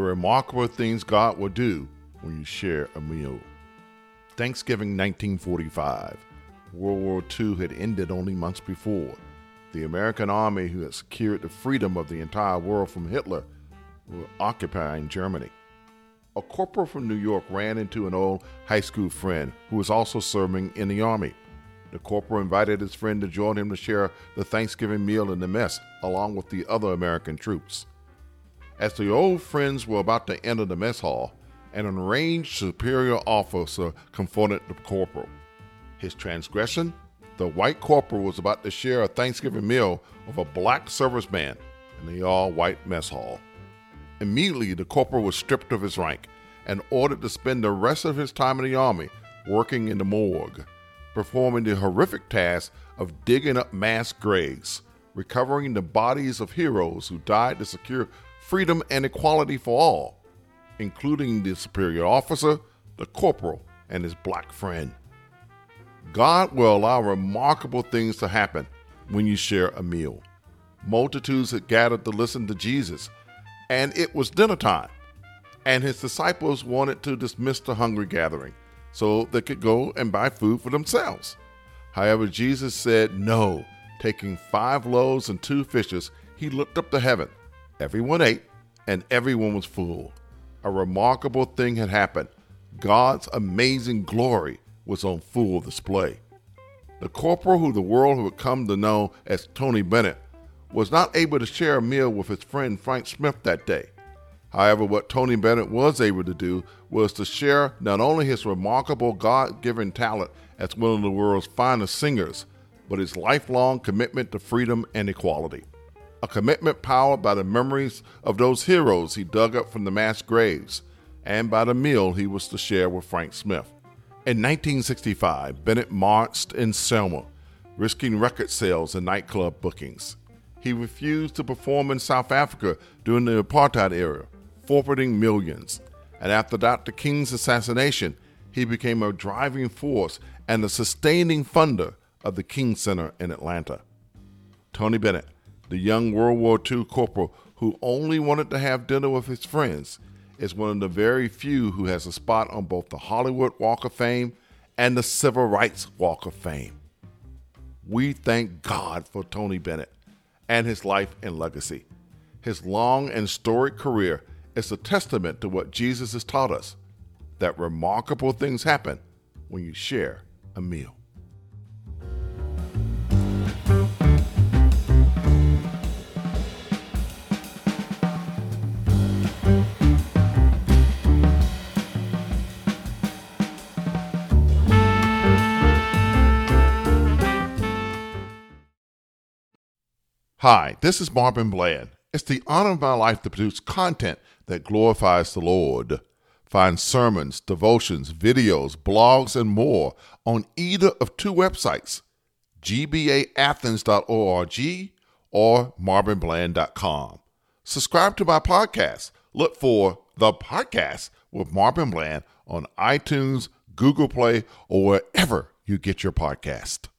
remarkable things God will do when you share a meal. Thanksgiving 1945. World War II had ended only months before. The American army, who had secured the freedom of the entire world from Hitler, were occupying Germany. A corporal from New York ran into an old high school friend who was also serving in the army. The corporal invited his friend to join him to share the Thanksgiving meal in the mess, along with the other American troops. As the old friends were about to enter the mess hall, an enraged superior officer confronted the corporal. His transgression? The white corporal was about to share a Thanksgiving meal with a black serviceman in the all white mess hall. Immediately, the corporal was stripped of his rank and ordered to spend the rest of his time in the army working in the morgue, performing the horrific task of digging up mass graves, recovering the bodies of heroes who died to secure freedom and equality for all, including the superior officer, the corporal, and his black friend. God will allow remarkable things to happen when you share a meal. Multitudes had gathered to listen to Jesus, and it was dinner time. And his disciples wanted to dismiss the hungry gathering so they could go and buy food for themselves. However, Jesus said no. Taking five loaves and two fishes, he looked up to heaven. Everyone ate, and everyone was full. A remarkable thing had happened. God's amazing glory was on full display. The corporal who the world would come to know as Tony Bennett was not able to share a meal with his friend Frank Smith that day. However, what Tony Bennett was able to do was to share not only his remarkable God given talent as one of the world's finest singers, but his lifelong commitment to freedom and equality. A commitment powered by the memories of those heroes he dug up from the mass graves and by the meal he was to share with Frank Smith. In 1965, Bennett marched in Selma, risking record sales and nightclub bookings. He refused to perform in South Africa during the apartheid era, forfeiting millions. And after Dr. King's assassination, he became a driving force and a sustaining funder of the King Center in Atlanta. Tony Bennett, the young World War II corporal who only wanted to have dinner with his friends, is one of the very few who has a spot on both the Hollywood Walk of Fame and the Civil Rights Walk of Fame. We thank God for Tony Bennett and his life and legacy. His long and storied career is a testament to what Jesus has taught us that remarkable things happen when you share a meal. Hi, this is Marvin Bland. It's the honor of my life to produce content that glorifies the Lord. Find sermons, devotions, videos, blogs, and more on either of two websites, gbaathens.org or marvinbland.com. Subscribe to my podcast. Look for The Podcast with Marvin Bland on iTunes, Google Play, or wherever you get your podcast.